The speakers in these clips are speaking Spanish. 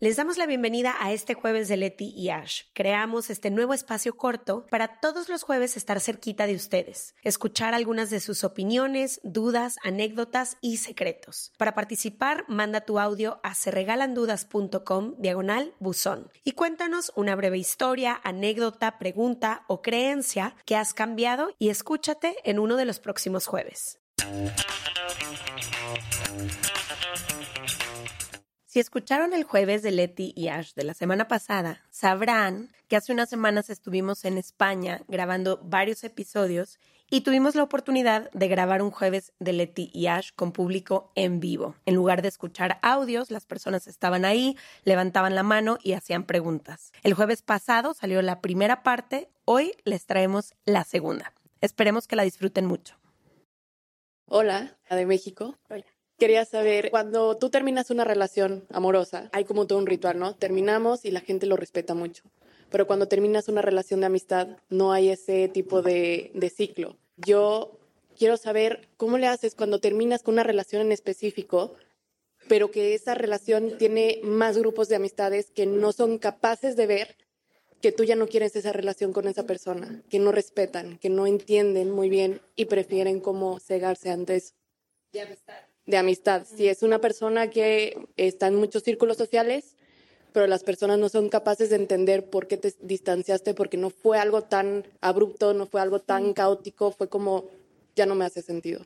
Les damos la bienvenida a este jueves de Leti y Ash. Creamos este nuevo espacio corto para todos los jueves estar cerquita de ustedes, escuchar algunas de sus opiniones, dudas, anécdotas y secretos. Para participar, manda tu audio a serregalandudas.com diagonal buzón y cuéntanos una breve historia, anécdota, pregunta o creencia que has cambiado y escúchate en uno de los próximos jueves. Si escucharon el jueves de Leti y Ash de la semana pasada, sabrán que hace unas semanas estuvimos en España grabando varios episodios y tuvimos la oportunidad de grabar un jueves de Leti y Ash con público en vivo. En lugar de escuchar audios, las personas estaban ahí, levantaban la mano y hacían preguntas. El jueves pasado salió la primera parte, hoy les traemos la segunda. Esperemos que la disfruten mucho. Hola, la de México. Hola. Quería saber, cuando tú terminas una relación amorosa, hay como todo un ritual, ¿no? Terminamos y la gente lo respeta mucho. Pero cuando terminas una relación de amistad, no hay ese tipo de, de ciclo. Yo quiero saber cómo le haces cuando terminas con una relación en específico, pero que esa relación tiene más grupos de amistades que no son capaces de ver que tú ya no quieres esa relación con esa persona, que no respetan, que no entienden muy bien y prefieren como cegarse antes De amistad. De amistad. Si es una persona que está en muchos círculos sociales, pero las personas no son capaces de entender por qué te distanciaste, porque no fue algo tan abrupto, no fue algo tan caótico, fue como, ya no me hace sentido.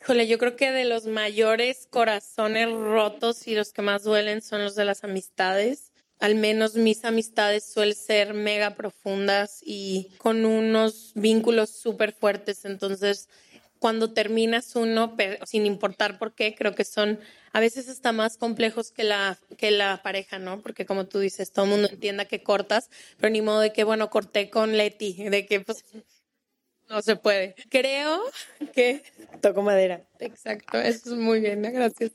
Híjole, yo creo que de los mayores corazones rotos y los que más duelen son los de las amistades. Al menos mis amistades suelen ser mega profundas y con unos vínculos súper fuertes. Entonces, cuando terminas uno, sin importar por qué, creo que son a veces hasta más complejos que la, que la pareja, ¿no? Porque como tú dices, todo el mundo entienda que cortas, pero ni modo de que, bueno, corté con Leti, de que pues no se puede. Creo que... Toco madera. Exacto, eso es muy bien, gracias.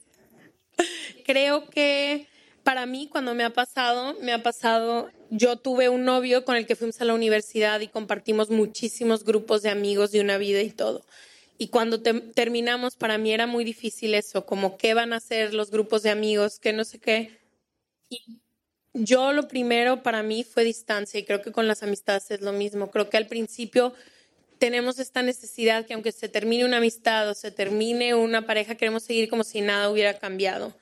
Creo que para mí cuando me ha pasado, me ha pasado, yo tuve un novio con el que fuimos a la universidad y compartimos muchísimos grupos de amigos de una vida y todo. Y cuando te- terminamos, para mí era muy difícil eso, como qué van a hacer los grupos de amigos, que no sé qué. Yo lo primero para mí fue distancia y creo que con las amistades es lo mismo. Creo que al principio tenemos esta necesidad que aunque se termine una amistad o se termine una pareja, queremos seguir como si nada hubiera cambiado.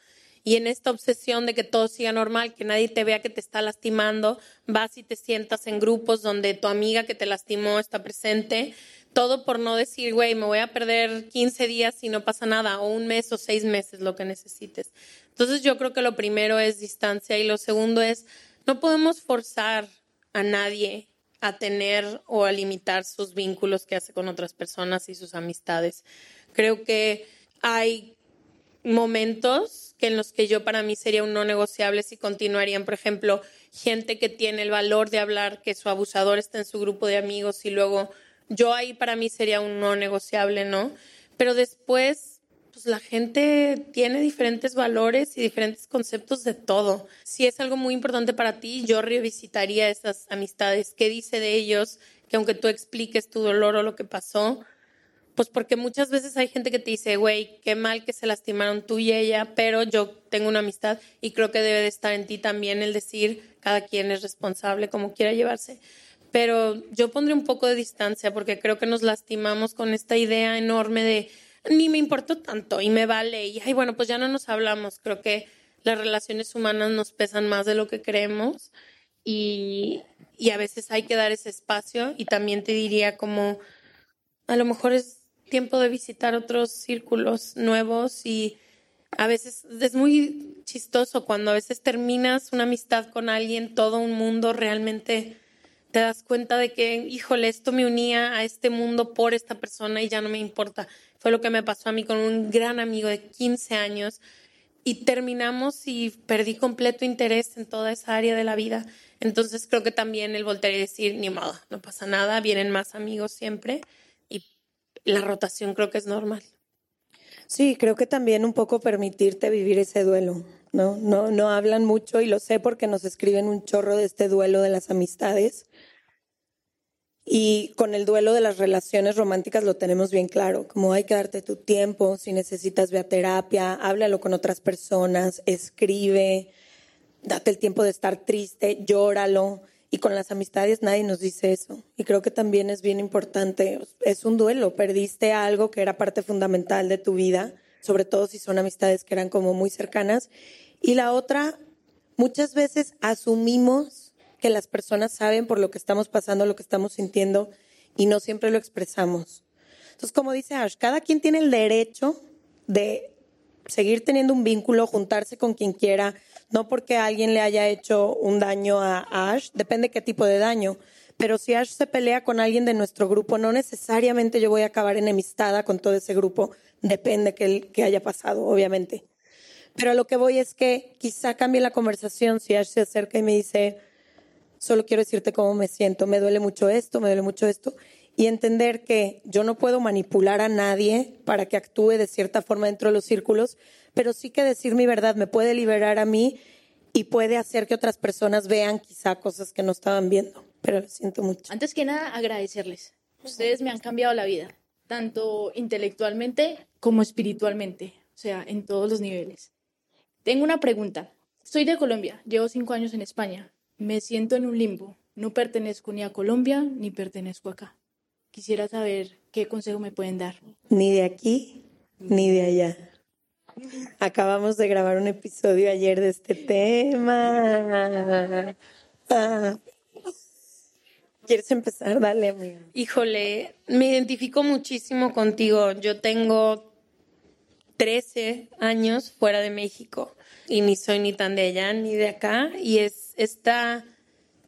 Y en esta obsesión de que todo siga normal, que nadie te vea que te está lastimando, vas y te sientas en grupos donde tu amiga que te lastimó está presente, todo por no decir, güey, me voy a perder 15 días y no pasa nada, o un mes o seis meses, lo que necesites. Entonces yo creo que lo primero es distancia y lo segundo es, no podemos forzar a nadie a tener o a limitar sus vínculos que hace con otras personas y sus amistades. Creo que hay momentos que en los que yo para mí sería un no negociable si continuarían, por ejemplo, gente que tiene el valor de hablar que su abusador está en su grupo de amigos y luego yo ahí para mí sería un no negociable, ¿no? Pero después, pues la gente tiene diferentes valores y diferentes conceptos de todo. Si es algo muy importante para ti, yo revisitaría esas amistades. ¿Qué dice de ellos? Que aunque tú expliques tu dolor o lo que pasó, pues porque muchas veces hay gente que te dice, güey, qué mal que se lastimaron tú y ella, pero yo tengo una amistad y creo que debe de estar en ti también el decir, cada quien es responsable como quiera llevarse. Pero yo pondré un poco de distancia porque creo que nos lastimamos con esta idea enorme de ni me importó tanto y me vale y ay bueno pues ya no nos hablamos creo que las relaciones humanas nos pesan más de lo que creemos y, y a veces hay que dar ese espacio y también te diría como a lo mejor es tiempo de visitar otros círculos nuevos y a veces es muy chistoso cuando a veces terminas una amistad con alguien, todo un mundo realmente te das cuenta de que, híjole, esto me unía a este mundo por esta persona y ya no me importa. Fue lo que me pasó a mí con un gran amigo de 15 años y terminamos y perdí completo interés en toda esa área de la vida. Entonces creo que también el voltear y decir, ni modo, no pasa nada, vienen más amigos siempre y la rotación creo que es normal. Sí, creo que también un poco permitirte vivir ese duelo, ¿no? No, no hablan mucho y lo sé porque nos escriben un chorro de este duelo de las amistades. Y con el duelo de las relaciones románticas lo tenemos bien claro, como hay que darte tu tiempo, si necesitas ve a terapia, háblalo con otras personas, escribe, date el tiempo de estar triste, llóralo. Y con las amistades nadie nos dice eso. Y creo que también es bien importante, es un duelo, perdiste algo que era parte fundamental de tu vida, sobre todo si son amistades que eran como muy cercanas. Y la otra, muchas veces asumimos que las personas saben por lo que estamos pasando, lo que estamos sintiendo, y no siempre lo expresamos. Entonces, como dice Ash, cada quien tiene el derecho de seguir teniendo un vínculo, juntarse con quien quiera, no porque alguien le haya hecho un daño a Ash, depende qué tipo de daño. Pero si Ash se pelea con alguien de nuestro grupo, no necesariamente yo voy a acabar enemistada con todo ese grupo, depende que, que haya pasado, obviamente. Pero lo que voy es que quizá cambie la conversación si Ash se acerca y me dice, solo quiero decirte cómo me siento, me duele mucho esto, me duele mucho esto, y entender que yo no puedo manipular a nadie para que actúe de cierta forma dentro de los círculos, pero sí que decir mi verdad me puede liberar a mí y puede hacer que otras personas vean quizá cosas que no estaban viendo. Pero lo siento mucho. Antes que nada, agradecerles. Ustedes me han cambiado la vida, tanto intelectualmente como espiritualmente, o sea, en todos los niveles. Tengo una pregunta. Soy de Colombia, llevo cinco años en España. Me siento en un limbo. No pertenezco ni a Colombia ni pertenezco acá. Quisiera saber qué consejo me pueden dar. Ni de aquí ni de allá. Acabamos de grabar un episodio ayer de este tema. Ah. ¿Quieres empezar? Dale, amiga. Híjole, me identifico muchísimo contigo. Yo tengo 13 años fuera de México y ni soy ni tan de allá ni de acá y es esta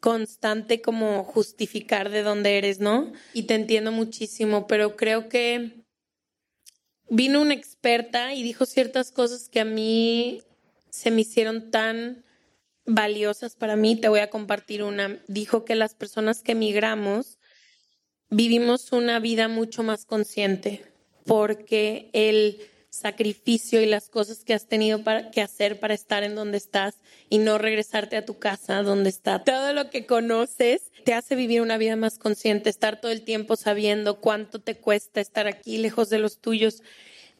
constante como justificar de dónde eres, ¿no? Y te entiendo muchísimo, pero creo que vino una experta y dijo ciertas cosas que a mí se me hicieron tan valiosas para mí. Te voy a compartir una. Dijo que las personas que emigramos vivimos una vida mucho más consciente porque el sacrificio y las cosas que has tenido para, que hacer para estar en donde estás y no regresarte a tu casa donde está. Todo lo que conoces te hace vivir una vida más consciente, estar todo el tiempo sabiendo cuánto te cuesta estar aquí lejos de los tuyos.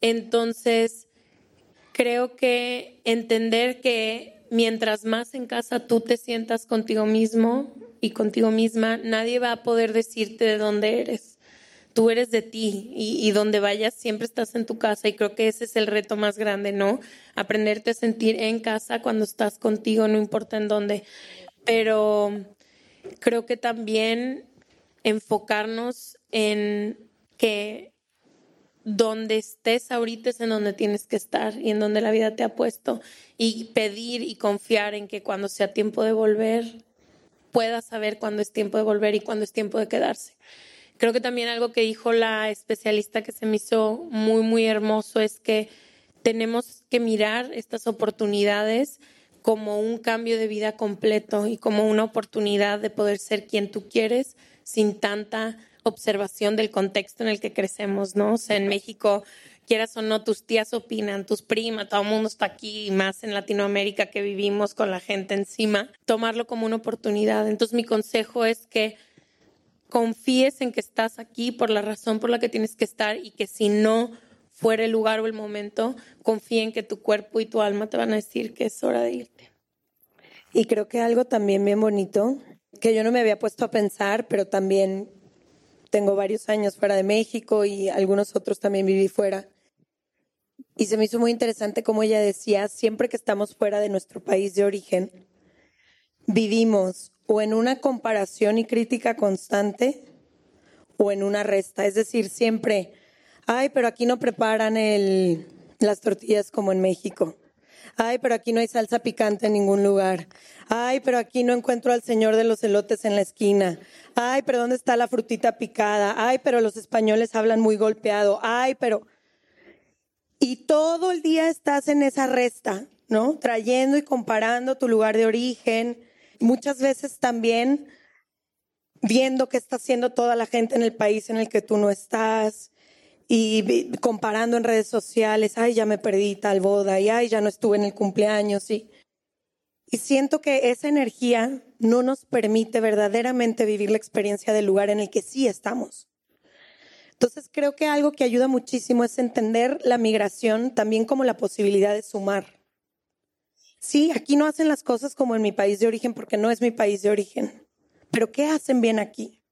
Entonces, creo que entender que mientras más en casa tú te sientas contigo mismo y contigo misma, nadie va a poder decirte de dónde eres tú eres de ti y, donde vayas siempre estás en tu casa y creo que ese es el reto más grande, ¿no? Aprenderte a sentir en casa cuando estás contigo, no importa en dónde. Pero creo que también enfocarnos en que donde estés ahorita es en donde tienes que estar y en donde la vida te ha puesto y pedir y confiar en que cuando sea tiempo de volver puedas saber cuándo es tiempo de volver y cuándo es tiempo de quedarse. Creo que también algo que dijo la especialista que se me hizo muy, muy hermoso es que tenemos que mirar estas oportunidades como un cambio de vida completo y como una oportunidad de poder ser quien tú quieres sin tanta observación del contexto en el que crecemos, ¿no? O sea, en México, quieras o no, tus tías opinan, tus primas, todo el mundo está aquí, más en Latinoamérica que vivimos con la gente encima, tomarlo como una oportunidad. Entonces, mi consejo es que confíes en que estás aquí por la razón por la que tienes que estar y que si no fuera el lugar o el momento, confía en que tu cuerpo y tu alma te van a decir que es hora de irte. Y creo que algo también bien bonito, que yo no me había puesto a pensar, pero también tengo varios años fuera de México y algunos otros también viví fuera. y se me hizo muy interesante como ella decía, siempre que estamos fuera de nuestro país de origen, vivimos o en una comparación y crítica constante o en una resta. Es decir, siempre, ay, pero aquí no preparan el, las tortillas como en México. Ay, pero aquí no hay salsa picante en ningún lugar. Ay, pero aquí no encuentro al señor de los elotes en la esquina. Ay, pero ¿dónde está la frutita picada? Ay, pero los españoles hablan muy golpeado. Ay, pero... Y todo el día estás en esa resta, ¿no? Trayendo y comparando tu lugar de origen. Muchas veces también viendo qué está haciendo toda la gente en el país en el que tú no estás y comparando en redes sociales, ay, ya me perdí tal boda, y ay, ya no estuve en el cumpleaños, y, y siento que esa energía no nos permite verdaderamente vivir la experiencia del lugar en el que sí estamos. Entonces creo que algo que ayuda muchísimo es entender la migración también como la posibilidad de sumar. Sí, aquí no hacen las cosas como en mi país de origen porque no es mi país de origen, pero ¿qué hacen bien aquí?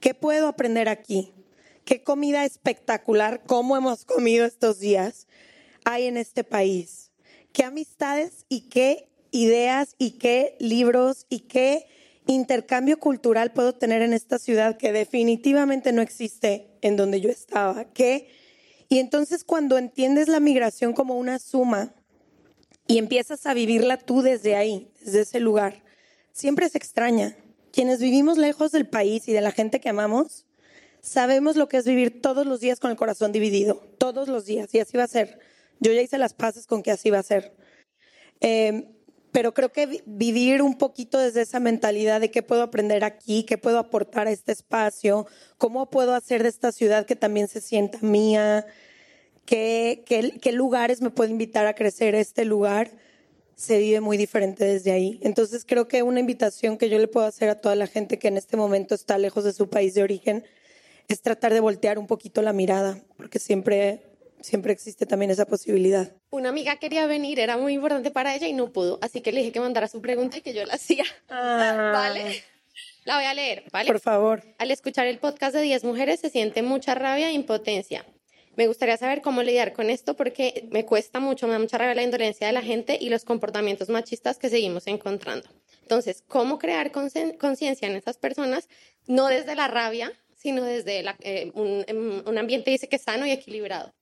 ¿Qué puedo aprender aquí? qué comida espectacular, cómo hemos comido estos días hay en este país. Qué amistades y qué ideas y qué libros y qué intercambio cultural puedo tener en esta ciudad que definitivamente no existe en donde yo estaba. ¿Qué? Y entonces cuando entiendes la migración como una suma y empiezas a vivirla tú desde ahí, desde ese lugar, siempre se extraña. Quienes vivimos lejos del país y de la gente que amamos, sabemos lo que es vivir todos los días con el corazón dividido, todos los días, y así va a ser. Yo ya hice las paces con que así va a ser. Em, pero creo que vivir un poquito desde esa mentalidad de qué puedo aprender aquí, qué puedo aportar a este espacio, cómo puedo hacer de esta ciudad que también se sienta mía, qué, qué, qué lugares me puedo invitar a crecer este lugar, se vive muy diferente desde ahí. Entonces creo que una invitación que yo le puedo hacer a toda la gente que en este momento está lejos de su país de origen es tratar de voltear un poquito la mirada, porque siempre, siempre existe también esa posibilidad. Una amiga quería venir, era muy importante para ella y no pudo, así que le dije que mandara su pregunta y que yo la hacía. Ah. ¿Vale? La voy a leer, ¿vale? Por favor. Al escuchar el podcast de 10 mujeres se siente mucha rabia e impotencia. Me gustaría saber cómo lidiar con esto porque me cuesta mucho, me da mucha rabia la indolencia de la gente y los comportamientos machistas que seguimos encontrando. Entonces, ¿cómo crear conciencia en esas personas? No desde la rabia, sino desde eh, un, un, ambiente, dice que sano y equilibrado.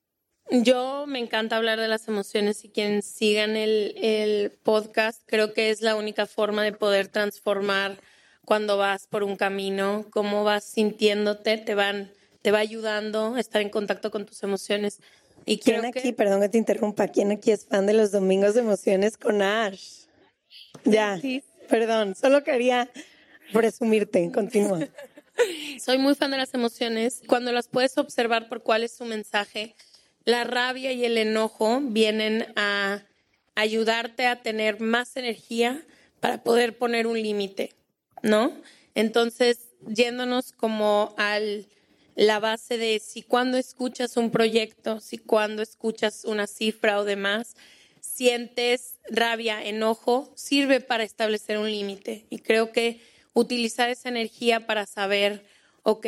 Yo me encanta hablar de las emociones y quien sigan el podcast, creo que es la única forma de poder transformar cuando vas por un camino, cómo vas sintiéndote, te van, te va ayudando a estar en contacto con tus emociones. Y ¿Quién aquí, perdón que te interrumpa, quién aquí es fan de los domingos de emociones con Ash? Ya, perdón, solo quería presumirte, continúa. Soy muy fan de las emociones. Cuando las puedes observar por cuál es su mensaje, la rabia y el enojo vienen a ayudarte a tener más energía para poder poner un límite, ¿no? Entonces, yéndonos como a la base de si cuando escuchas un proyecto, si cuando escuchas una cifra o demás, sientes rabia, enojo, sirve para establecer un límite. Y creo que utilizar esa energía para saber, ok,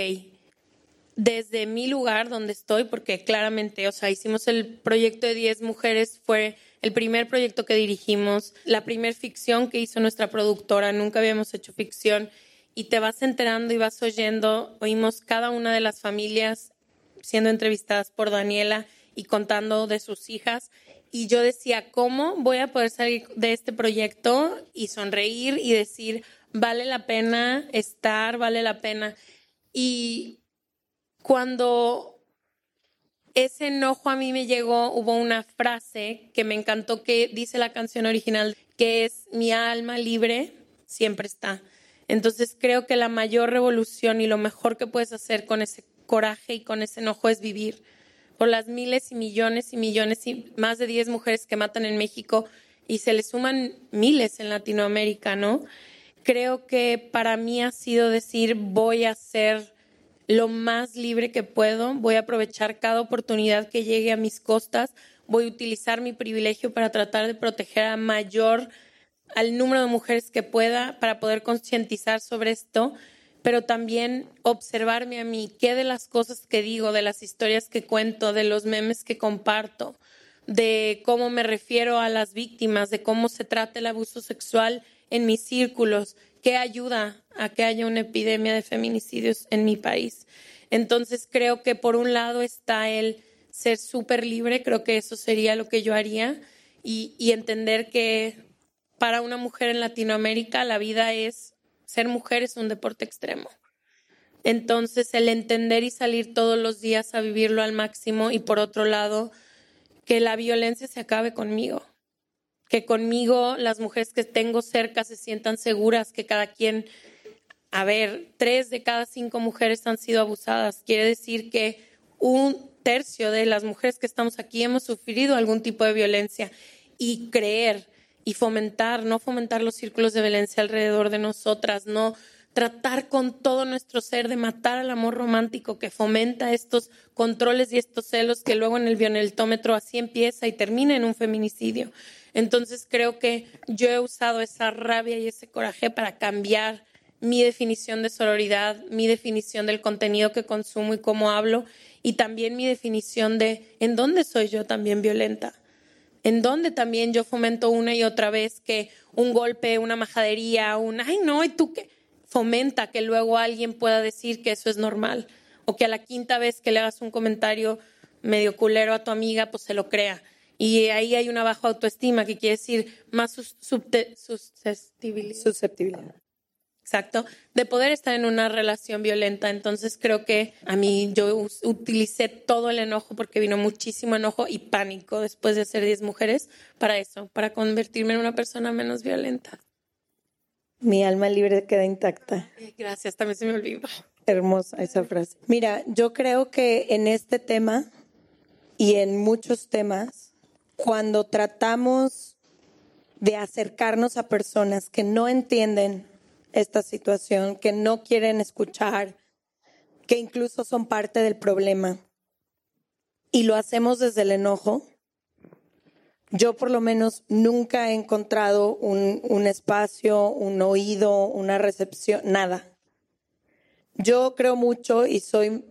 desde mi lugar donde estoy, porque claramente, o sea, hicimos el proyecto de 10 mujeres, fue el primer proyecto que dirigimos, la primer ficción que hizo nuestra productora, nunca habíamos hecho ficción, y te vas enterando y vas oyendo, oímos cada una de las familias siendo entrevistadas por Daniela y contando de sus hijas. Y yo decía, ¿cómo voy a poder salir de este proyecto y sonreír y decir, vale la pena estar, vale la pena. Y cuando ese enojo a mí me llegó, hubo una frase que me encantó que dice la canción original, que es mi alma libre siempre está. Entonces creo que la mayor revolución y lo mejor que puedes hacer con ese coraje y con ese enojo es vivir por las miles y millones y millones y más de 10 mujeres que matan en México y se le suman miles en Latinoamérica, ¿no? creo que para mí ha sido decir voy a ser lo más libre que puedo, voy a aprovechar cada oportunidad que llegue a mis costas, voy a utilizar mi privilegio para tratar de proteger a mayor al número de mujeres que pueda para poder concientizar sobre esto, pero también observarme a mí, qué de las cosas que digo, de las historias que cuento, de los memes que comparto, de cómo me refiero a las víctimas, de cómo se trata el abuso sexual en mis círculos, qué ayuda a que haya una epidemia de feminicidios en mi país. Entonces creo que por un lado está el ser súper libre, creo que eso sería lo que yo haría, y, y entender que para una mujer en Latinoamérica la vida es, ser mujer es un deporte extremo. Entonces el entender y salir todos los días a vivirlo al máximo y por otro lado, que la violencia se acabe conmigo, que conmigo las mujeres que tengo cerca se sientan seguras, que cada quien, a ver, tres de cada cinco mujeres han sido abusadas. Quiere decir que un tercio de las mujeres que estamos aquí hemos sufrido algún tipo de violencia y creer y fomentar, no fomentar los círculos de violencia alrededor de nosotras, no tratar con todo nuestro ser de matar al amor romántico que fomenta estos controles y estos celos que luego en el bioneltómetro así empieza y termina en un feminicidio. Entonces creo que yo he usado esa rabia y ese coraje para cambiar mi definición de sororidad, mi definición del contenido que consumo y cómo hablo, y también mi definición de en dónde soy yo también violenta, en dónde también yo fomento una y otra vez que un golpe, una majadería, un, ay no, ¿y tú qué? fomenta que luego alguien pueda decir que eso es normal o que a la quinta vez que le hagas un comentario medio culero a tu amiga, pues se lo crea. Y ahí hay una baja autoestima, que quiere decir más susceptibilidad. Susceptibilidad. Exacto, de poder estar en una relación violenta. Entonces creo que a mí yo utilicé todo el enojo porque vino muchísimo enojo y pánico después de ser 10 mujeres para eso, para convertirme en una persona menos violenta. Mi alma libre queda intacta. Gracias, también se me olvidó. Hermosa esa frase. Mira, yo creo que en este tema y en muchos temas, cuando tratamos de acercarnos a personas que no entienden esta situación, que no quieren escuchar, que incluso son parte del problema, y lo hacemos desde el enojo, yo por lo menos nunca he encontrado un, espacio, un oído, una recepción, nada. Yo creo mucho y soy,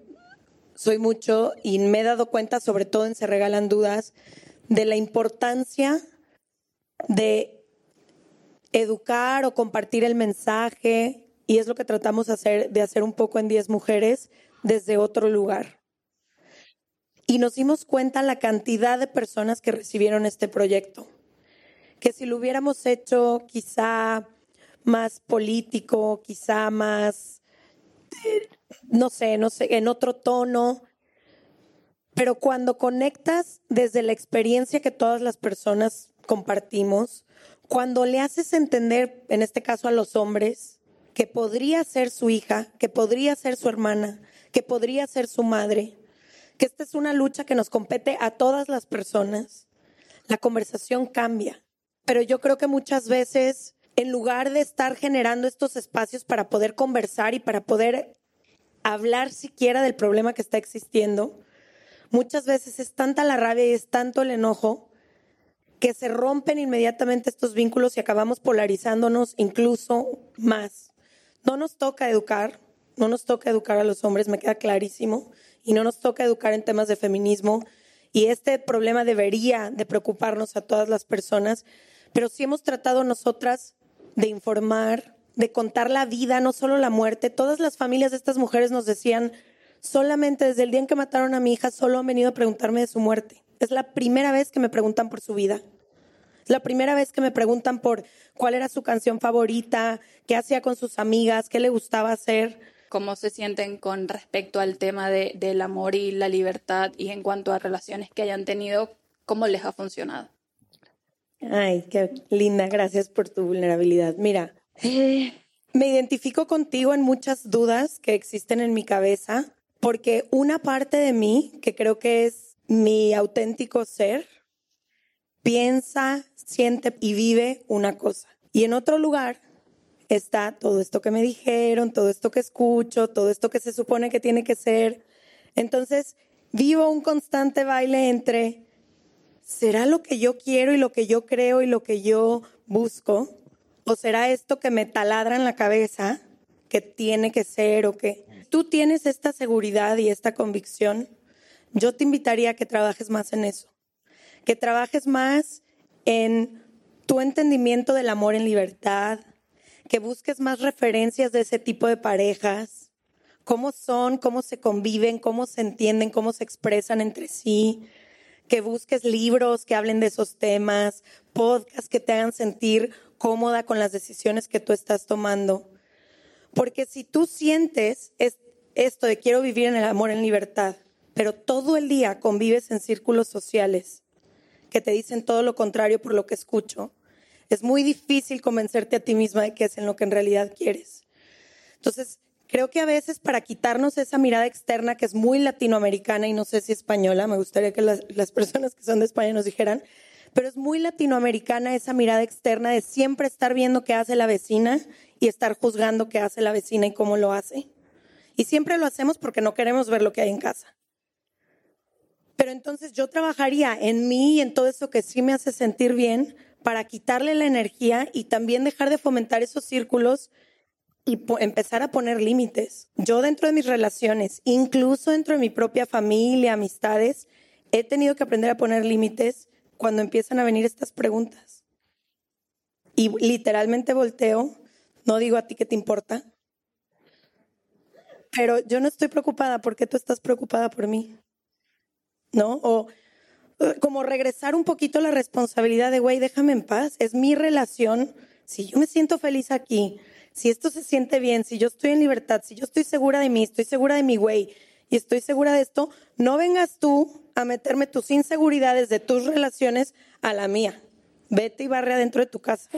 soy mucho y me he dado cuenta, sobre todo en Se Regalan Dudas, de la importancia de educar o compartir el mensaje y es lo que tratamos hacer, de hacer un poco en 10 mujeres desde otro lugar y nos dimos cuenta la cantidad de personas que recibieron este proyecto. Que si lo hubiéramos hecho quizá más político, quizá más, eh, no sé, no sé, en otro tono, pero cuando conectas desde la experiencia que todas las personas compartimos, cuando le haces entender, en este caso a los hombres, que podría ser su hija, que podría ser su hermana, que podría ser su madre, que esta es una lucha que nos compete a todas las personas, la conversación cambia. Pero yo creo que muchas veces, en lugar de estar generando estos espacios para poder conversar y para poder hablar siquiera del problema que está existiendo, muchas veces es tanta la rabia y es tanto el enojo que se rompen inmediatamente estos vínculos y acabamos polarizándonos incluso más. No nos toca educar, no nos toca educar a los hombres, me queda clarísimo y no nos toca educar en temas de feminismo y este problema debería de preocuparnos a todas las personas, pero sí hemos tratado nosotras de informar, de contar la vida, no solo la muerte. Todas las familias de estas mujeres nos decían, solamente desde el día en que mataron a mi hija, solo han venido a preguntarme de su muerte. Es la primera vez que me preguntan por su vida. La primera vez que me preguntan por cuál era su canción favorita, qué hacía con sus amigas, qué le gustaba hacer cómo se sienten con respecto al tema de, del amor y la libertad y en cuanto a relaciones que hayan tenido, cómo les ha funcionado. Ay, qué linda, gracias por tu vulnerabilidad. Mira, me identifico contigo en muchas dudas que existen en mi cabeza, porque una parte de mí, que creo que es mi auténtico ser, piensa, siente y vive una cosa. Y en otro lugar está todo esto que me dijeron, todo esto que escucho, todo esto que se supone que tiene que ser. Entonces, vivo un constante baile entre, ¿será lo que yo quiero y lo que yo creo y lo que yo busco? ¿O será esto que me taladra en la cabeza, que tiene que ser o que tú tienes esta seguridad y esta convicción, yo te invitaría a que trabajes más en eso, que trabajes más en tu entendimiento del amor en libertad, que busques más referencias de ese tipo de parejas, cómo son, cómo se conviven, cómo se entienden, cómo se expresan entre sí, que busques libros que hablen de esos temas, podcasts que te hagan sentir cómoda con las decisiones que tú estás tomando. Porque si tú sientes esto de quiero vivir en el amor en libertad, pero todo el día convives en círculos sociales que te dicen todo lo contrario por lo que escucho, es muy difícil convencerte a ti misma de que es en lo que en realidad quieres. Entonces, creo que a veces para quitarnos esa mirada externa que es muy latinoamericana y no sé si española, me gustaría que las, las personas que son de España nos dijeran, pero es muy latinoamericana esa mirada externa de siempre estar viendo qué hace la vecina y estar juzgando qué hace la vecina y cómo lo hace. Y siempre lo hacemos porque no queremos ver lo que hay en casa. Pero entonces yo trabajaría en mí y en todo eso que sí me hace sentir bien para quitarle la energía y también dejar de fomentar esos círculos y empezar a poner límites. Yo dentro de mis relaciones, incluso dentro de mi propia familia, amistades, he tenido que aprender a poner límites cuando empiezan a venir estas preguntas. Y literalmente volteo, no digo a ti qué te importa, pero yo no estoy preocupada porque tú estás preocupada por mí. ¿No? O eh, como regresar un poquito la responsabilidad de, güey, déjame en paz, es mi relación. Si yo me siento feliz aquí, si esto se siente bien, si yo estoy en libertad, si yo estoy segura de mí, estoy segura de mi güey y estoy segura de esto, no vengas tú a meterme tus inseguridades de tus relaciones a la mía. Vete y barre adentro de tu casa.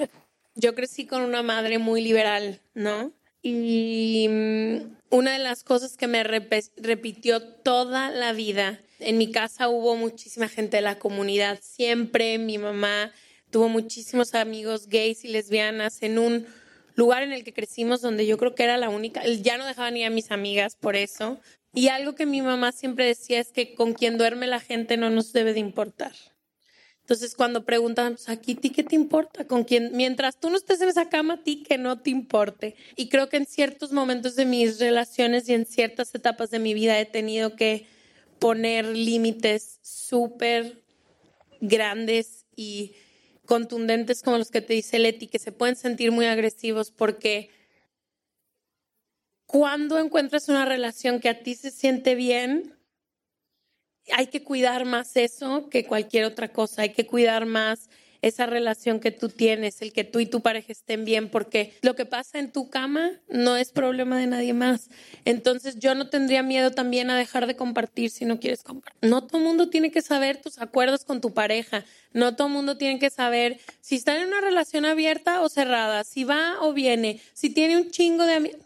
Yo crecí con una madre muy liberal, ¿no? Y mm, una de las cosas que me repitió toda la vida, en mi casa hubo muchísima gente de la comunidad, siempre mi mamá tuvo muchísimos amigos gays y lesbianas en un lugar en el que crecimos donde yo creo que era la única, ya no dejaba ni a mis amigas por eso, y algo que mi mamá siempre decía es que con quien duerme la gente no nos debe de importar. Entonces, cuando preguntan, pues aquí, ¿ti qué te importa? Con quién, mientras tú no estés en esa cama, a ti que no te importe. Y creo que en ciertos momentos de mis relaciones y en ciertas etapas de mi vida he tenido que poner límites súper grandes y contundentes como los que te dice Leti, que se pueden sentir muy agresivos porque cuando encuentras una relación que a ti se siente bien, hay que cuidar más eso que cualquier otra cosa, hay que cuidar más esa relación que tú tienes, el que tú y tu pareja estén bien, porque lo que pasa en tu cama no es problema de nadie más. Entonces yo no tendría miedo también a dejar de compartir si no quieres compartir. No todo el mundo tiene que saber tus acuerdos con tu pareja, no todo el mundo tiene que saber si están en una relación abierta o cerrada, si va o viene, si tiene un chingo de amigos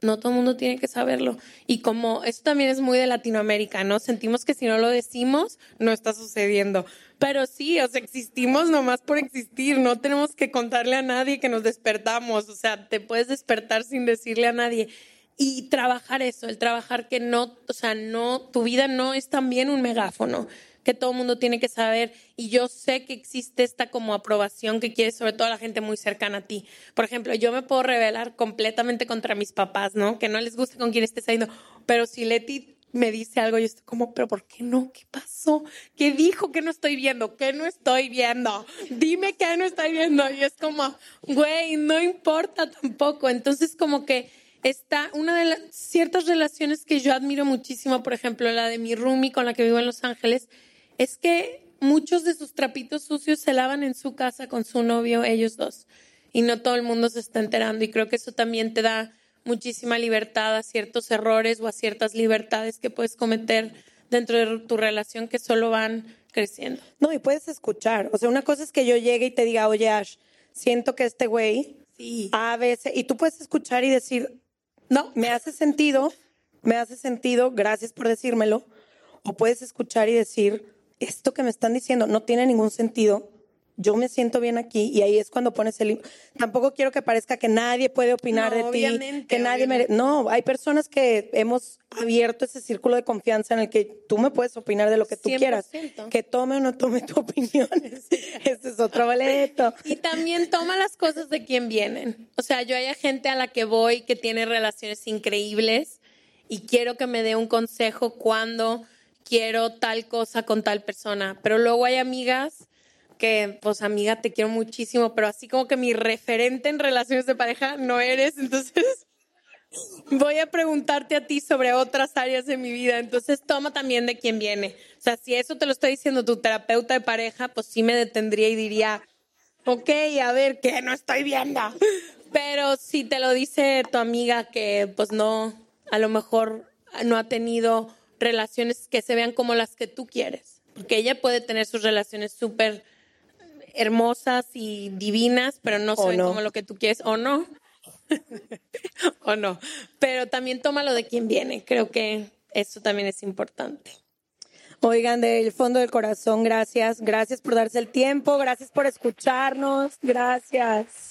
no todo el mundo tiene que saberlo. Y como esto también es muy de Latinoamérica, ¿no? Sentimos que si no lo decimos, no está sucediendo. Pero sí, o sea, existimos nomás por existir, no tenemos que contarle a nadie que nos despertamos, o sea, te puedes despertar sin decirle a nadie. Y trabajar eso, el trabajar que no, o sea, no, tu vida no es también un megáfono que todo el mundo tiene que saber y yo sé que existe esta como aprobación que quiere sobre todo la gente muy cercana a ti. Por ejemplo, yo me puedo revelar completamente contra mis papás, ¿no? Que no les gusta con quién esté saliendo, pero si Leti me dice algo, yo estoy como, pero ¿por qué no? ¿Qué pasó? ¿Qué dijo que no estoy viendo? ¿Qué no estoy viendo? Dime que no estoy viendo. Y es como, güey, no importa tampoco. Entonces, como que está una de las ciertas relaciones que yo admiro muchísimo, por ejemplo, la de mi roomie con la que vivo en Los Ángeles, es que muchos de sus trapitos sucios se lavan en su casa con su novio, ellos dos. Y no todo el mundo se está enterando. Y creo que eso también te da muchísima libertad a ciertos errores o a ciertas libertades que puedes cometer dentro de tu relación que solo van creciendo. No, y puedes escuchar. O sea, una cosa es que yo llegue y te diga, oye, Ash, siento que este güey sí. a veces, y tú puedes escuchar y decir, no, me hace sentido, me hace sentido, gracias por decírmelo. O puedes escuchar y decir, esto que me están diciendo no tiene ningún sentido, yo me siento bien aquí y ahí es cuando pones el... Tampoco quiero que parezca que nadie puede opinar de ti, que nadie mere... No, hay personas que hemos abierto ese círculo de confianza en el que tú me puedes opinar de lo que tú quieras. Que tome o no tome tu opinión, ese es otro boleto. Y también toma las cosas de quien vienen. O sea, yo hay gente a la que voy que tiene relaciones increíbles y quiero que me dé un consejo cuando quiero tal cosa con tal persona. Pero luego hay amigas que, pues amiga, te quiero muchísimo, pero así como que mi referente en relaciones de pareja no eres, entonces voy a preguntarte a ti sobre otras áreas de mi vida. Entonces toma también de quién viene. O sea, si eso te lo estoy diciendo tu terapeuta de pareja, pues sí me detendría y diría, ok, a ver, ¿qué no estoy viendo? Pero si te lo dice tu amiga que pues no, a lo mejor no ha tenido relaciones que se vean como las que tú quieres. Porque ella puede tener sus relaciones súper hermosas y divinas, pero no se ven como lo que tú quieres, o no. o no. Pero también tómalo de quien viene. Creo que eso también es importante. Oigan, del fondo del corazón, gracias. Gracias por darse el tiempo, gracias por escucharnos, gracias.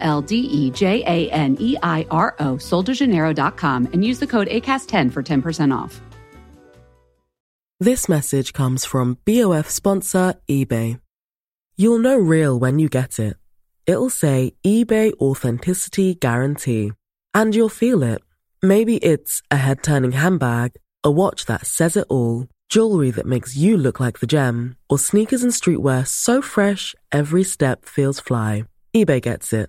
L D E J A N E I R O, soldejaneiro.com, and use the code ACAST10 for 10% off. This message comes from BOF sponsor eBay. You'll know real when you get it. It'll say eBay Authenticity Guarantee. And you'll feel it. Maybe it's a head turning handbag, a watch that says it all, jewelry that makes you look like the gem, or sneakers and streetwear so fresh every step feels fly. eBay gets it.